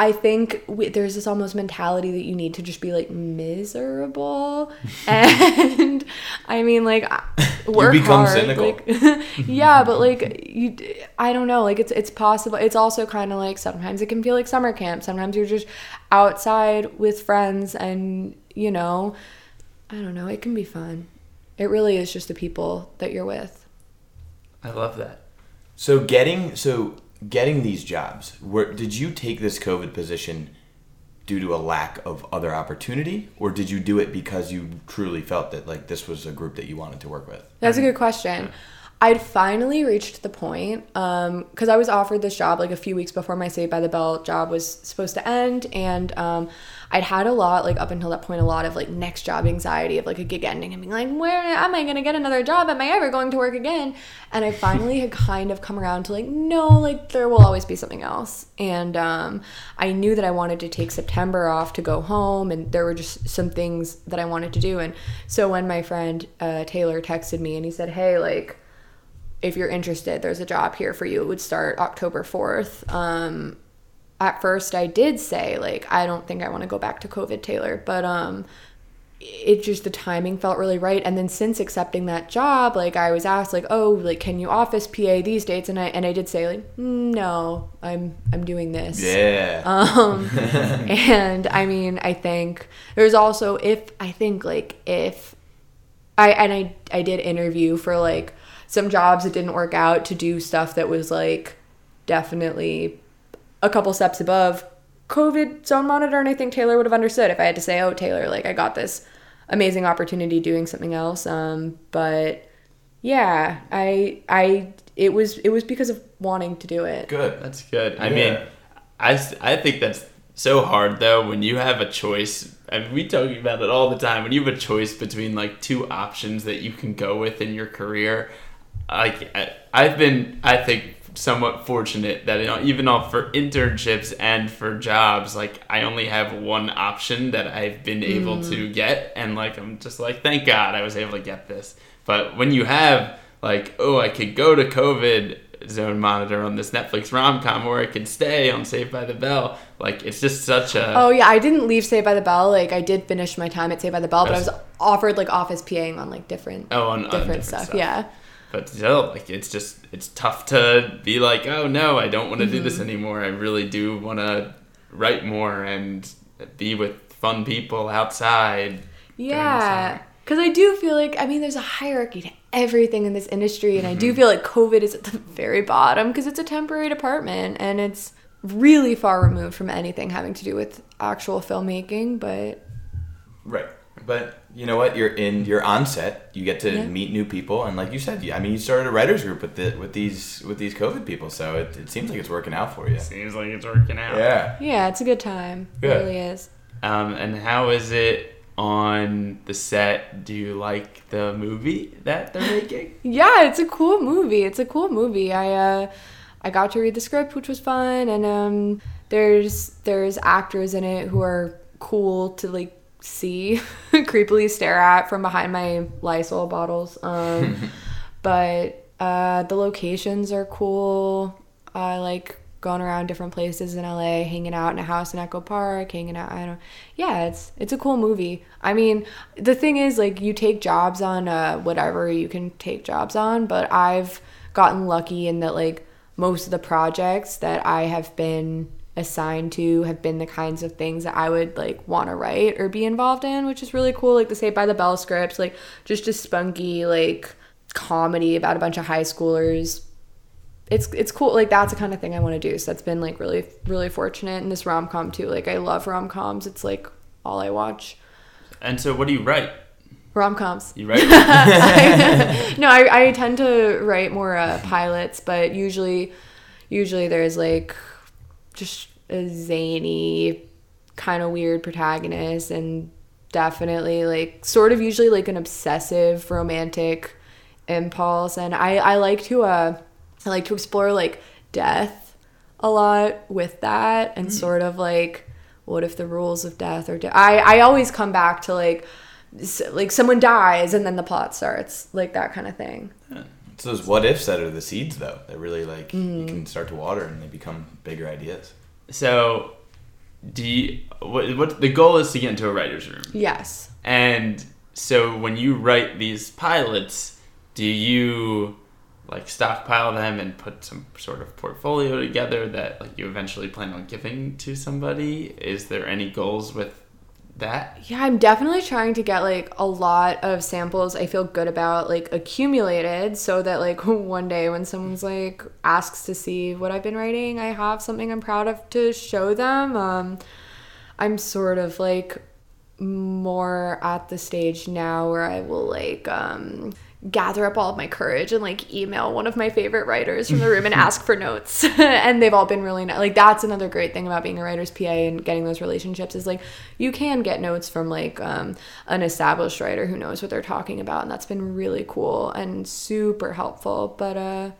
i think we, there's this almost mentality that you need to just be like miserable <laughs> and i mean like I- work become hard, cynical. like- <laughs> yeah but <laughs> like you i don't know like it's it's possible it's also kind of like sometimes it can feel like summer camp sometimes you're just outside with friends and you know i don't know it can be fun it really is just the people that you're with I love that. So getting so getting these jobs, where did you take this COVID position due to a lack of other opportunity, or did you do it because you truly felt that like this was a group that you wanted to work with? That's a good question. I'd finally reached the point because I was offered this job like a few weeks before my Saved by the Bell job was supposed to end, and um, I'd had a lot like up until that point a lot of like next job anxiety of like a gig ending and being like, where am I gonna get another job? Am I ever going to work again? And I finally had kind of come around to like, no, like there will always be something else. And um, I knew that I wanted to take September off to go home, and there were just some things that I wanted to do. And so when my friend uh, Taylor texted me and he said, hey, like if you're interested, there's a job here for you. It would start October 4th. Um, at first, I did say, like, I don't think I want to go back to COVID, Taylor, but um, it just, the timing felt really right. And then since accepting that job, like, I was asked, like, oh, like, can you office PA these dates? And I, and I did say, like, "Mm, no, I'm, I'm doing this. Yeah. Um, <laughs> and I mean, I think there's also if I think like if I and I I did interview for like some jobs that didn't work out to do stuff that was like definitely a couple steps above COVID zone monitor, and I think Taylor would have understood if I had to say, "Oh, Taylor, like I got this amazing opportunity doing something else." Um, but yeah, I I it was it was because of wanting to do it. Good. That's good. I mean, I, I think that's so hard though when you have a choice. I mean, we talk about it all the time. When you have a choice between like two options that you can go with in your career, like I've been, I think, somewhat fortunate that you know, even all for internships and for jobs, like I only have one option that I've been able to mm. get, and like I'm just like, thank God I was able to get this. But when you have like, oh, I could go to COVID zone monitor on this Netflix rom com, or I could stay on Saved by the Bell. Like it's just such a Oh yeah, I didn't leave Saved by the Bell. Like I did finish my time at Saved by the Bell, but I was That's- offered like office PAing on like different oh on, on different, stuff. Yeah. But still, like it's just it's tough to be like, oh no, I don't want to do this Mm-hmm. anymore. I really do want to write more and be with fun people outside. Yeah. Cuz I do feel like I mean there's a hierarchy to everything in this industry and I Mm-hmm. do feel like COVID is at the very bottom because it's a temporary department and it's really far removed from anything having to do with actual filmmaking, but Right. But you know what? You're in. You're on set. You get to Yeah. meet new people, and like you said, I mean, you started a writers group with the with these with these COVID people, so it, it seems like it's working out for you. Seems like it's working out. Yeah. yeah, it's a good time. Yeah. It really is. Um, and how is it on the set? Do you like the movie that they're making? Yeah, it's a cool movie. It's a cool movie. I uh I got to read the script, which was fun, and um there's there's actors in it who are cool to like see <laughs> creepily stare at from behind my Lysol bottles. Um <laughs> but uh the locations are cool. I like going around different places in LA, hanging out in a house in Echo Park, hanging out. I don't. Yeah, it's it's a cool movie. I mean, the thing is, like, you take jobs on uh, whatever you can take jobs on, but I've gotten lucky in that like most of the projects that I have been assigned to have been the kinds of things that I would like want to write or be involved in, which is really cool. Like the Saved by the Bell scripts, like just a spunky like comedy about a bunch of high schoolers it's it's cool like that's the kind of thing i want to do so that's been like really really fortunate in this rom-com too like i love rom-coms it's like all i watch And so, what do you write? rom-coms You write? <laughs> no I, I tend to write more uh, pilots but usually usually there's like just a zany kind of weird protagonist and definitely like sort of usually like an obsessive romantic impulse. And i i like to uh i like to explore like death a lot with that and sort of like what if the rules of death are di- i i always come back to like like someone dies and then the plot starts, like that kind of thing. It's those what ifs that are the seeds, though, that really like you Mm-hmm. can start to water and they become bigger ideas. So, do you, what, what the goal is to get into a writer's room, Yes. and so when you write these pilots, do you like stockpile them and put some sort of portfolio together that like you eventually plan on giving to somebody? Is there any goals with that? Yeah, I'm definitely trying to get like a lot of samples I feel good about like accumulated so that like <laughs> one day when someone's like asks to see what I've been writing, I have something I'm proud of to show them. Um I'm sort of like more at the stage now where I will like um gather up all of my courage and like email one of my favorite writers from the room and ask for notes. <laughs> And they've all been really nice like that's another great thing about being a writer's pa and getting those relationships is like you can get notes from like um, an established writer who knows what they're talking about and that's been really cool and super helpful. But uh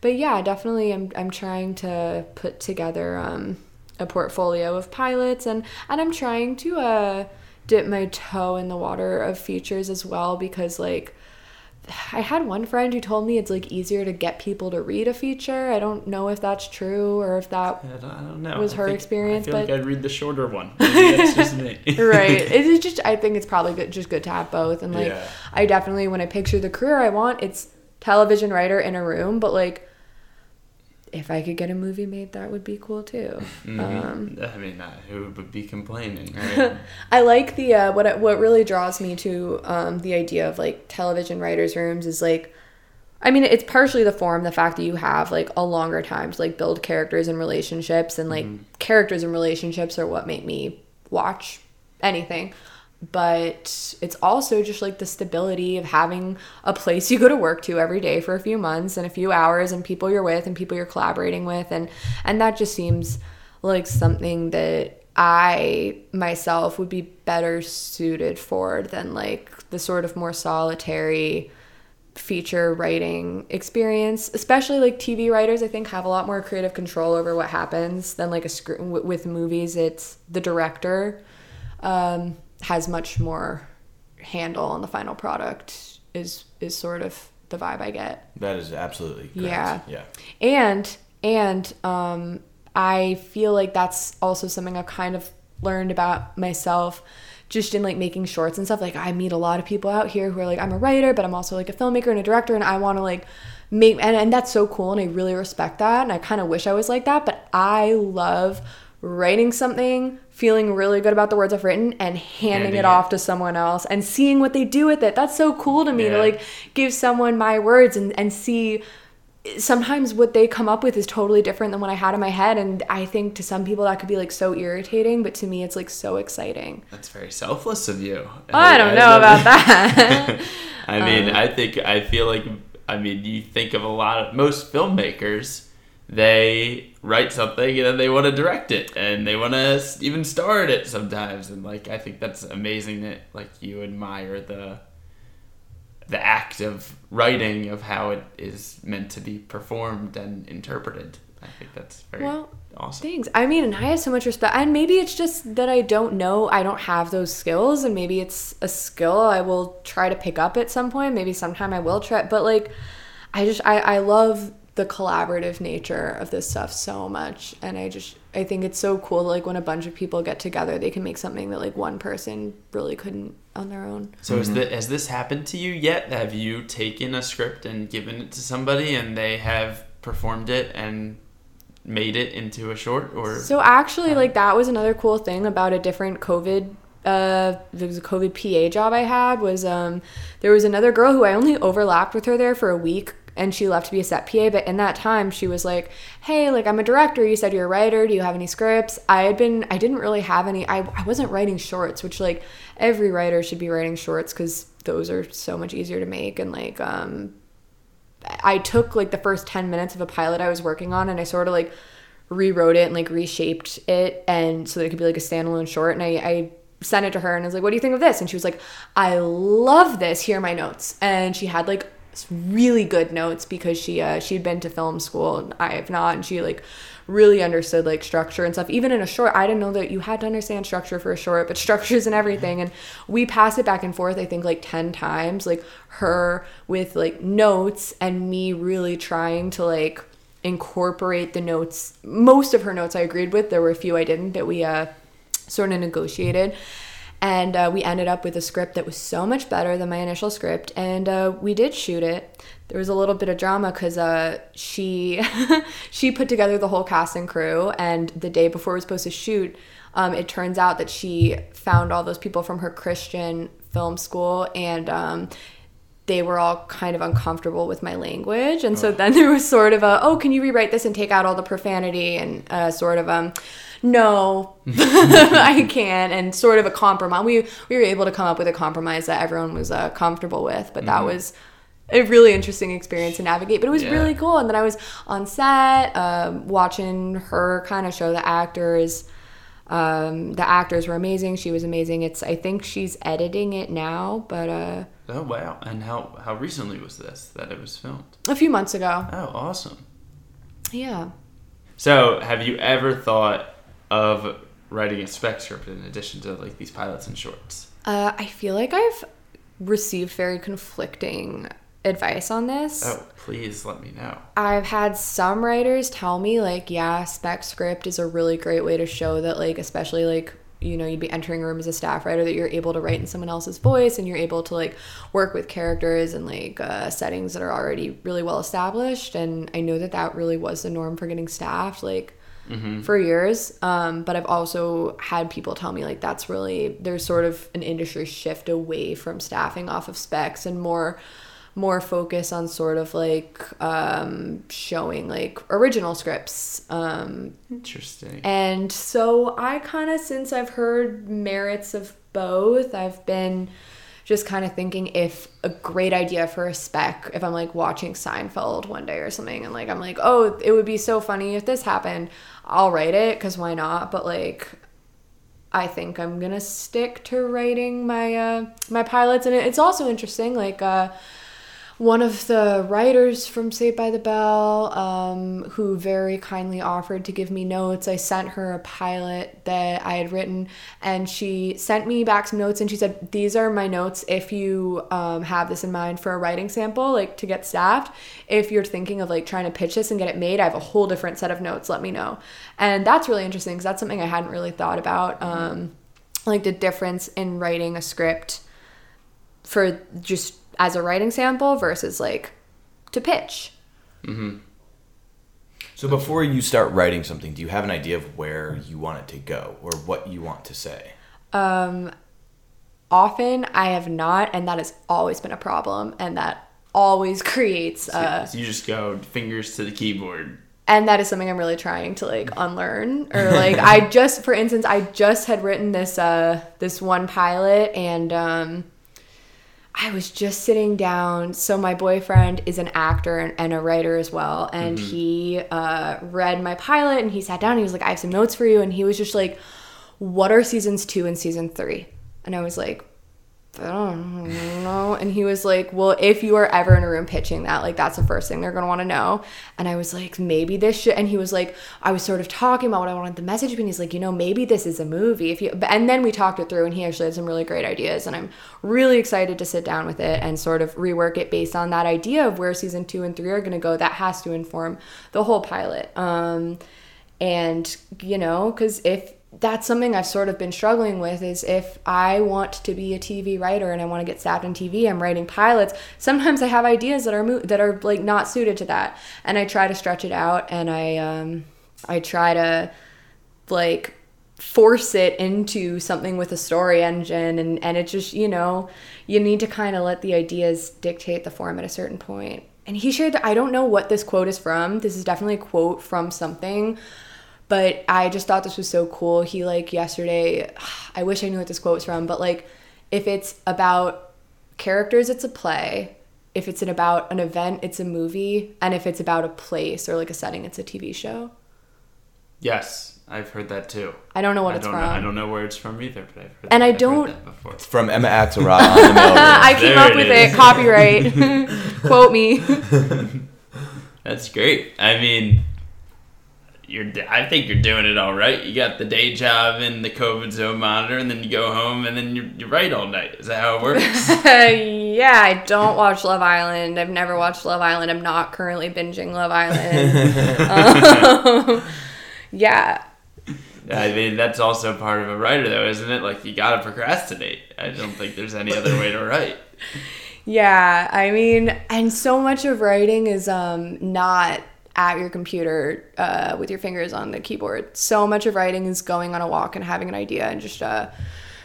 but yeah definitely i'm, I'm trying to put together um a portfolio of pilots and and i'm trying to uh dip my toe in the water of features as well because like I had one friend who told me it's like easier to get people to read a feature. I don't know if that's true or if that I don't, I don't know. Was I her think- experience, I feel but- like I'd read the shorter one. <laughs> Maybe just me. <laughs> right. It's just I think it's probably good just good to have both and like Yeah. I definitely when I picture the career I want, it's television writer in a room, but like if I could get a movie made, that would be cool too. Mhm. Um, <laughs> I mean, uh, who would be complaining, <laughs> right? I like the uh, what what really draws me to um, the idea of like television writers' rooms is like, I mean, it's partially the form, the fact that you have like a longer time to like build characters and relationships, and like characters and relationships are what make me watch anything. But it's also just like the stability of having a place you go to work to every day for a few months and a few hours, and people you're with and people you're collaborating with, and and that just seems like something that I myself would be better suited for than like the sort of more solitary feature writing experience. Especially like tv writers i think have a lot more creative control over what happens than like a script with movies. It's the director. Um, has much more handle on the final product is is sort of the vibe i get That is absolutely correct. Yeah. Yeah. and and um i feel like that's also something i've kind of learned about myself just in like making shorts and stuff like i meet a lot of people out here who are like i'm a writer but i'm also like a filmmaker and a director and i want to like make and, and that's so cool and i really respect that and i kind of wish i was like that but i love writing something feeling really good about the words i've written and handing, it it. off to someone else and seeing what they do with it that's so cool to me to like give someone my words and, and see sometimes what they come up with is totally different than what I had in my head. And I think to some people that could be like so irritating, but to me it's like so exciting. That's very selfless of you. I don't know about that. <laughs> I mean, <laughs> Um, I think I feel like I mean, you think of a lot of most filmmakers, they write something and then they want to direct it and they want to even star in it sometimes and like I think that's amazing that like you admire the the act of writing of how it is meant to be performed and interpreted. I think that's very Well, awesome. Thanks. I mean, and I have so much respect. And maybe it's just that I don't know, I don't have those skills. And maybe it's a skill I will try to pick up at some point. Maybe sometime I will try. But like, I just, I, I love the collaborative nature of this stuff so much. And I just, I think it's so cool. Like, when a bunch of people get together, they can make something that like one person really couldn't on their own. So is the, has this happened to you yet? Have you taken a script and given it to somebody and they have performed it and made it into a short or So actually, like that was another cool thing about a different COVID. Uh, there was a COVID PA job I had. Was um, there was another girl who I only overlapped with her there for a week, and she left to be a set PA. But in that time, she was like, "Hey, like I'm a director. You said you're a writer. Do you have any scripts?" I had been. I didn't really have any. I I wasn't writing shorts, which like every writer should be writing shorts because those are so much easier to make and like um I took like the first 10 minutes of a pilot I was working on and I sort of like rewrote it and like reshaped it and so that it could be like a standalone short and I, I sent it to her and I was like, what do you think of this? And she was like, I love this. Here are my notes. And she had like really good notes because she uh, she'd been to film school and I have not, and she like really understood like structure and stuff. Even in a short, I didn't know that you had to understand structure for a short, but <laughs> structures and everything. And we passed it back and forth. I think like ten times, like her with like notes and me really trying to like incorporate the notes. Most of her notes I agreed with. There were a few I didn't, that we uh sort of negotiated and uh, we ended up with a script that was so much better than my initial script and uh, we did shoot it. There was a little bit of drama because uh, she <laughs> she put together the whole cast and crew and the day before we were supposed to shoot um, it turns out that she found all those people from her christian film school and um, they were all kind of uncomfortable with my language. And so then there was sort of a oh can you rewrite this and take out all the profanity? and uh, sort of um no. <laughs> I can't. And sort of a compromise. We we were able to come up with a compromise that everyone was uh, comfortable with but that was a really interesting experience to navigate but it was Yeah. really cool. And then i was on set um, watching her kind of show the actors um, the actors were amazing. She was amazing. It's i think she's editing it now but uh, Oh wow! And how how recently was this that it was filmed? a few months ago. Oh, awesome. yeah. So, have you ever thought of writing a spec script in addition to like these pilots and shorts? Uh, I feel like I've received very conflicting advice on this. Oh, please let me know. I've had some writers tell me like, yeah, spec script is a really great way to show that like, especially like you know you'd be entering a room as a staff writer that you're able to write in someone else's voice and you're able to like work with characters and like uh, settings that are already really well established and i know that that really was the norm for getting staffed like for years um, but i've also had people tell me like that's really there's sort of an industry shift away from staffing off of specs and more more focus on sort of like um, showing like original scripts um, Interesting. and so I kind of, since I've heard merits of both, I've been just kind of thinking if a great idea for a spec, if I'm like watching Seinfeld one day or something, and like I'm like, oh, it would be so funny if this happened, I'll write it because why not? But like, I think I'm gonna stick to writing my uh, my pilots, and it's also interesting, like. Uh, one of the writers from Saved by the Bell, um, who very kindly offered to give me notes. I sent her a pilot that I had written, and she sent me back some notes. And she said, "These are my notes. If you um, have this in mind for a writing sample, like to get staffed, if you're thinking of like trying to pitch this and get it made, I have a whole different set of notes. Let me know." And that's really interesting because that's something I hadn't really thought about. Um, like the difference in writing a script for just as a writing sample versus like to pitch. So before you start writing something, do you have an idea of where you want it to go or what you want to say? Um, often I have not, and that has always been a problem, and that always <laughs> creates. Uh, so you just go fingers to the keyboard. and that is something I'm really trying to like <laughs> unlearn or <laughs> like I just for instance I just had written this uh this one pilot and um I was just sitting down. So my boyfriend is an actor and, and a writer as well. And he uh read my pilot and he sat down. And he was like I have some notes for you. And he was just like what are seasons 2 and season 3 and I was like I don't know. And he was like, Well, if you are ever in a room pitching that, like, that's the first thing they're going to want to know. And I was like, Maybe this should. And he was like, I was sort of talking about what I wanted the message to be. And he's like, You know, maybe this is a movie. If you, and then we talked it through, and he actually had some really great ideas. And I'm really excited to sit down with it and sort of rework it based on that idea of where season two and three are going to go. That has to inform the whole pilot. Um, and, you know, because if, that's something I've sort of been struggling with is if I want to be a TV writer and I want to get staffed in TV, I'm writing pilots. Sometimes I have ideas that are mo- that are like not suited to that, and I try to stretch it out and I um I try to like force it into something with a story engine and and it just you know you need to kind of let the ideas dictate the form at a certain point. and he shared i don't know what this quote is from this is definitely a quote from something but i just thought this was so cool he like yesterday <sighs> i wish i knew what this quote was from but like if it's about characters it's a play if it's an about an event it's a movie and if it's about a place or like a setting it's a tv show Yes, I've heard that too. i don't know what I it's from know. I don't know where it's from either, but I've heard. And I I've heard don't- that before. From Emma <laughs> Axelrod the. <laughs> I came There up it with is. it. Copyright. <laughs> Quote me. That's great. I mean, you're. I think you're doing it all right. You got the day job and the COVID zone monitor, and then you go home, and then you you write all night. Is that how it works? <laughs> yeah, I don't watch Love Island. I've never watched Love Island. I'm not currently binging Love Island. <laughs> um, yeah. I mean, that's also part of a writer, though, isn't it? Like you gotta procrastinate. I don't think there's any other way to write. <laughs> Yeah, I mean, and so much of writing is um not at your computer uh, with your fingers on the keyboard. So much of writing is going on a walk and having an idea and just uh,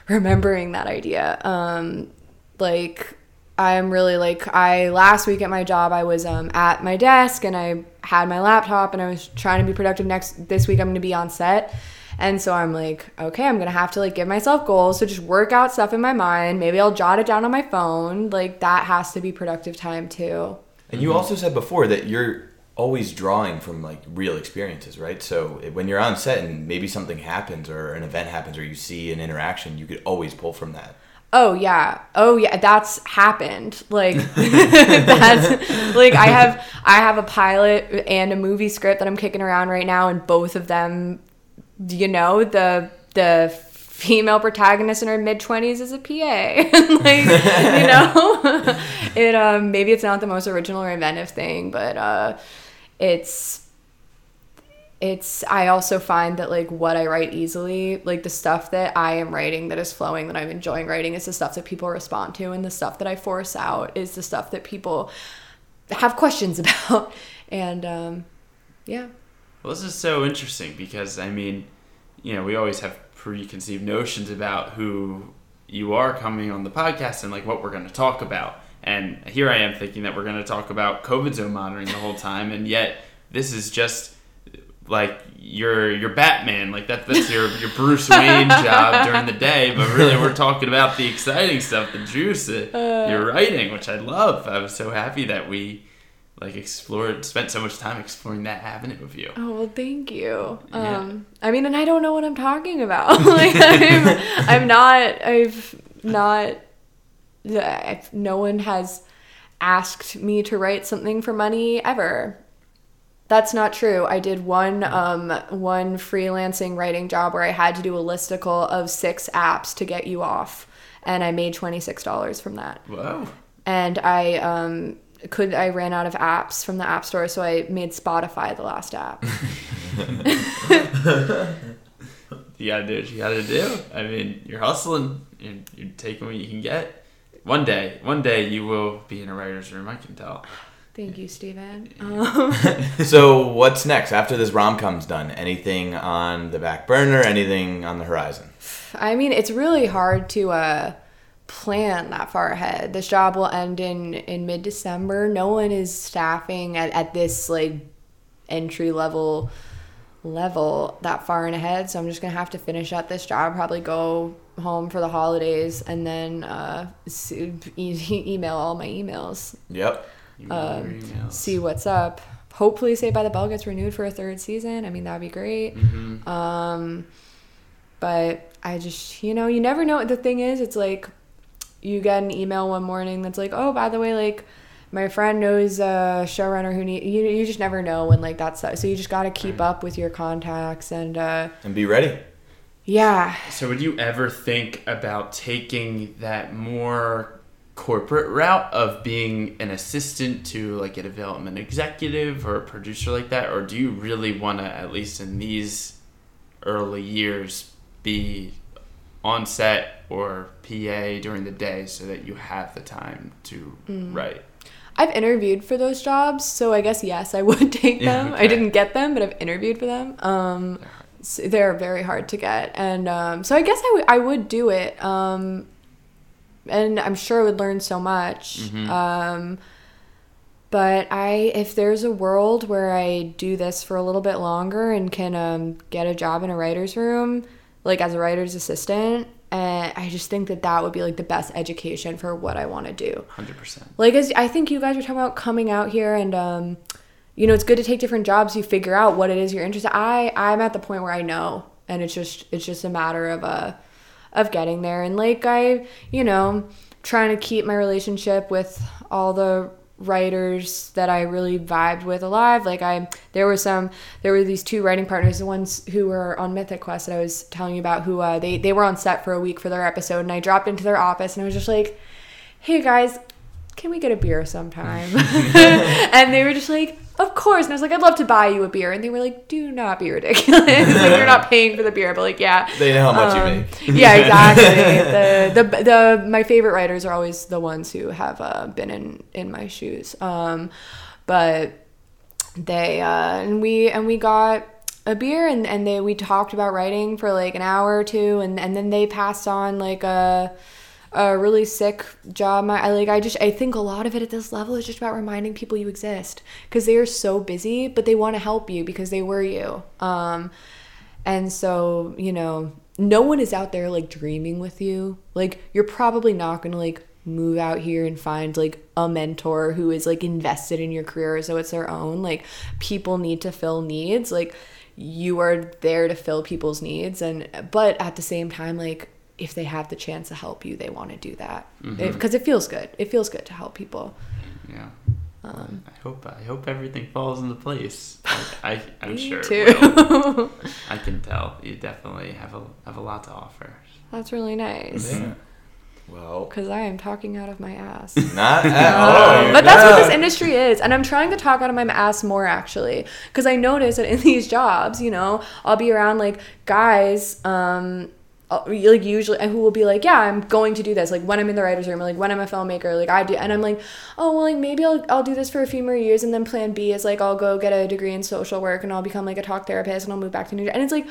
remembering that idea. Um, like I'm really like I last week at my job I was um, at my desk and I had my laptop and I was trying to be productive. Next this week I'm going to be on set. And so I'm like, okay, I'm gonna have to like give myself goals. So just work out stuff in my mind. Maybe I'll jot it down on my phone. Like that has to be productive time too. And you also said before that you're always drawing from like real experiences, right? So when you're on set and maybe something happens or an event happens or you see an interaction, you could always pull from that. Oh yeah. Oh yeah, that's happened. Like <laughs> that's like I have I have a pilot and a movie script that I'm kicking around right now and both of them you know, the the female protagonist in her mid 20s is a PA. <laughs> like, you know, <laughs> it um maybe it's not the most original or inventive thing, but uh it's it's I also find that like what I write easily, like the stuff that I am writing that is flowing that I'm enjoying writing is the stuff that people respond to and the stuff that I force out is the stuff that people have questions <laughs> about. And um yeah. Well, this is so interesting because I mean, you know, we always have preconceived notions about who you are coming on the podcast and like what we're going to talk about. And here I am thinking that we're going to talk about COVID zone monitoring the whole time, and yet this is just like your your Batman, like that that's your your Bruce Wayne <laughs> job during the day. But really, we're talking about the exciting stuff, the juice that you're writing, which I love. I was so happy that we like explored spent so much time exploring that avenue with you oh well thank you Yeah. um i mean and i don't know what i'm talking about <laughs> like i'm i'm not i've not I've, no one has asked me to write something for money ever. That's not true. I did one um one freelancing writing job where i had to do a listicle of six apps to get you off and i made $26 from that. Wow! and I um could I ran out of apps from the app store, so I made Spotify the last app. you gotta do what you gotta do. I mean you're hustling. You're, you're taking what you can get one day one day you will be in a writer's room i can tell Thank you, Steven. <laughs> Um, <laughs> <laughs> So what's next after this rom com's done? Anything on the back burner? Anything on the horizon? I mean, it's really hard to uh, plan that far ahead. This job will end in in mid December. No one is staffing at, at this like entry level level that far in ahead. So I'm just gonna have to finish up this job. Probably go home for the holidays and then uh, see, e- <laughs> email all my emails. Yep. You know your emails. Um, see what's up. Hopefully, Saved by the Bell gets renewed for a third season. I mean, that'd be great. Mhm. Um, but I just, you know, you never know. The thing is, it's like you get an email one morning that's like, oh, by the way, like my friend knows a showrunner who need you. You just never know when like that's so you just got to keep Right. up with your contacts and uh, And be ready. Yeah. so would you ever think about taking that more corporate route of being an assistant to like a development executive or a producer like that or do you really want to at least in these early years be on set or PA during the day so that you have the time to write. I've interviewed for those jobs, so I guess yes, I would <laughs> take Yeah, them. okay. I didn't get them, but I've interviewed for them. Um, so they're very hard to get, and um, so I guess I would I would do it. Um, and I'm sure I would learn so much. Mhm. Um, but I, if there's a world where I do this for a little bit longer and can um, get a job in a writer's room, like as a writer's assistant, uh, I just think that that would be like the best education for what I want to do Hundred percent. like as I think you guys were talking about coming out here and um you know it's good to take different jobs you figure out what it is you're interested I I'm at the point where I know and it's just it's just a matter of uh of getting there and like I you know trying to keep my relationship with all the writers that I really vibed with alive. Like I there were some there were these two writing partners, the ones who were on Mythic Quest that I was telling you about who uh, they they were on set for a week for their episode and I dropped into their office and I was just like, "Hey guys, can we get a beer sometime?" <laughs> <laughs> and they were just like, "Of course." And I was like, "I'd love to buy you a beer." And they were like, "Do not be ridiculous. <laughs> like you're not paying for the beer." But like, yeah. They know how much Um, you make. yeah, <laughs> exactly. the, the the my favorite writers are always the ones who have uh, been in in my shoes. Um, but they uh, and we and we got a beer and and they we talked about writing for like an hour or two and and then they passed on like a a really sick job. I like I just I think a lot of it at this level is just about reminding people you exist because they are so busy, but they want to help you because they were you. Um, and so, you know, no one is out there like dreaming with you. Like you're probably not to like move out here and find like a mentor who is like invested in your career so it's their own. Like people need to fill needs. Like you are there to fill people's needs and but at the same time like if they have the chance to help you, they want to do that. Because it feels good. It feels good to help people. Yeah. Um, I hope I hope everything falls into place. <laughs> I, I I'm sure. too. <laughs> I can tell you definitely have a have a lot to offer. That's really nice. Yeah. Well, Because I am talking out of my ass. <laughs> not at Um, all. but that's what this industry is. And I'm trying to talk out of my ass more actually. Because I notice that in these jobs, you know, I'll be around like guys, um, like usually, who will be like, yeah, I'm going to do this. Like when I'm in the writer's room, or like when I'm a filmmaker, like I do. And I'm like, oh, well, like maybe I'll, I'll do this for a few more years. And then plan B is like, I'll go get a degree in social work and I'll become like a talk therapist and I'll move back to New York. And it's like,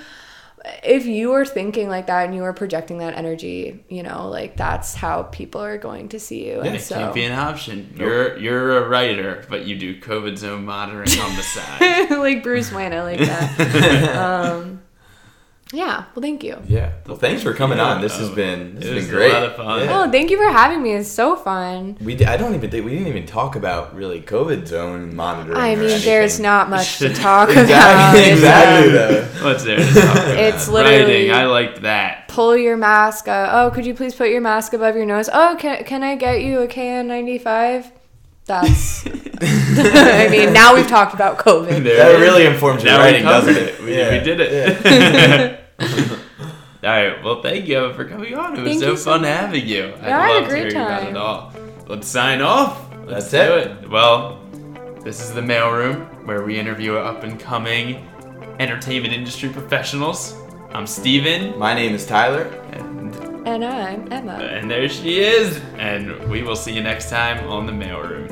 if you are thinking like that and you are projecting that energy, you know, like that's how people are going to see you. Yeah, And it so, can't be an option. You're you're a writer, but you do COVID zone monitoring on the <laughs> side. like Bruce Wayne, I like that. <laughs> um, yeah, well, thank you. Yeah. Well, thanks for coming on. This has been this has was been a great. lot of fun. Yeah. Oh, thank you for having me. It's so fun. We di- I don't even think we didn't even talk about really COVID zone monitoring. I mean, there's not much to <laughs> talk about. <laughs> exactly It's, exactly though. <laughs> What's there to talk about? It's literally- writing. I liked that. pull your mask. Uh, oh, could you please put your mask above your nose? Oh, can, can I get you a KN95? That's. I mean, now we've talked about COVID. That really informs your Now writing, doesn't it. it? We, Yeah. we did it. All right. Well, thank you for coming on. It was Thank so you so fun having you. Yeah, I had a love great hearing about time. it all. Let's sign off. Let's That's do it. it. Well, this is the mailroom where we interview up and coming entertainment industry professionals. I'm Steven. My name is Tyler. And, And I'm Emma. and there she is. And we will see you next time on the mailroom.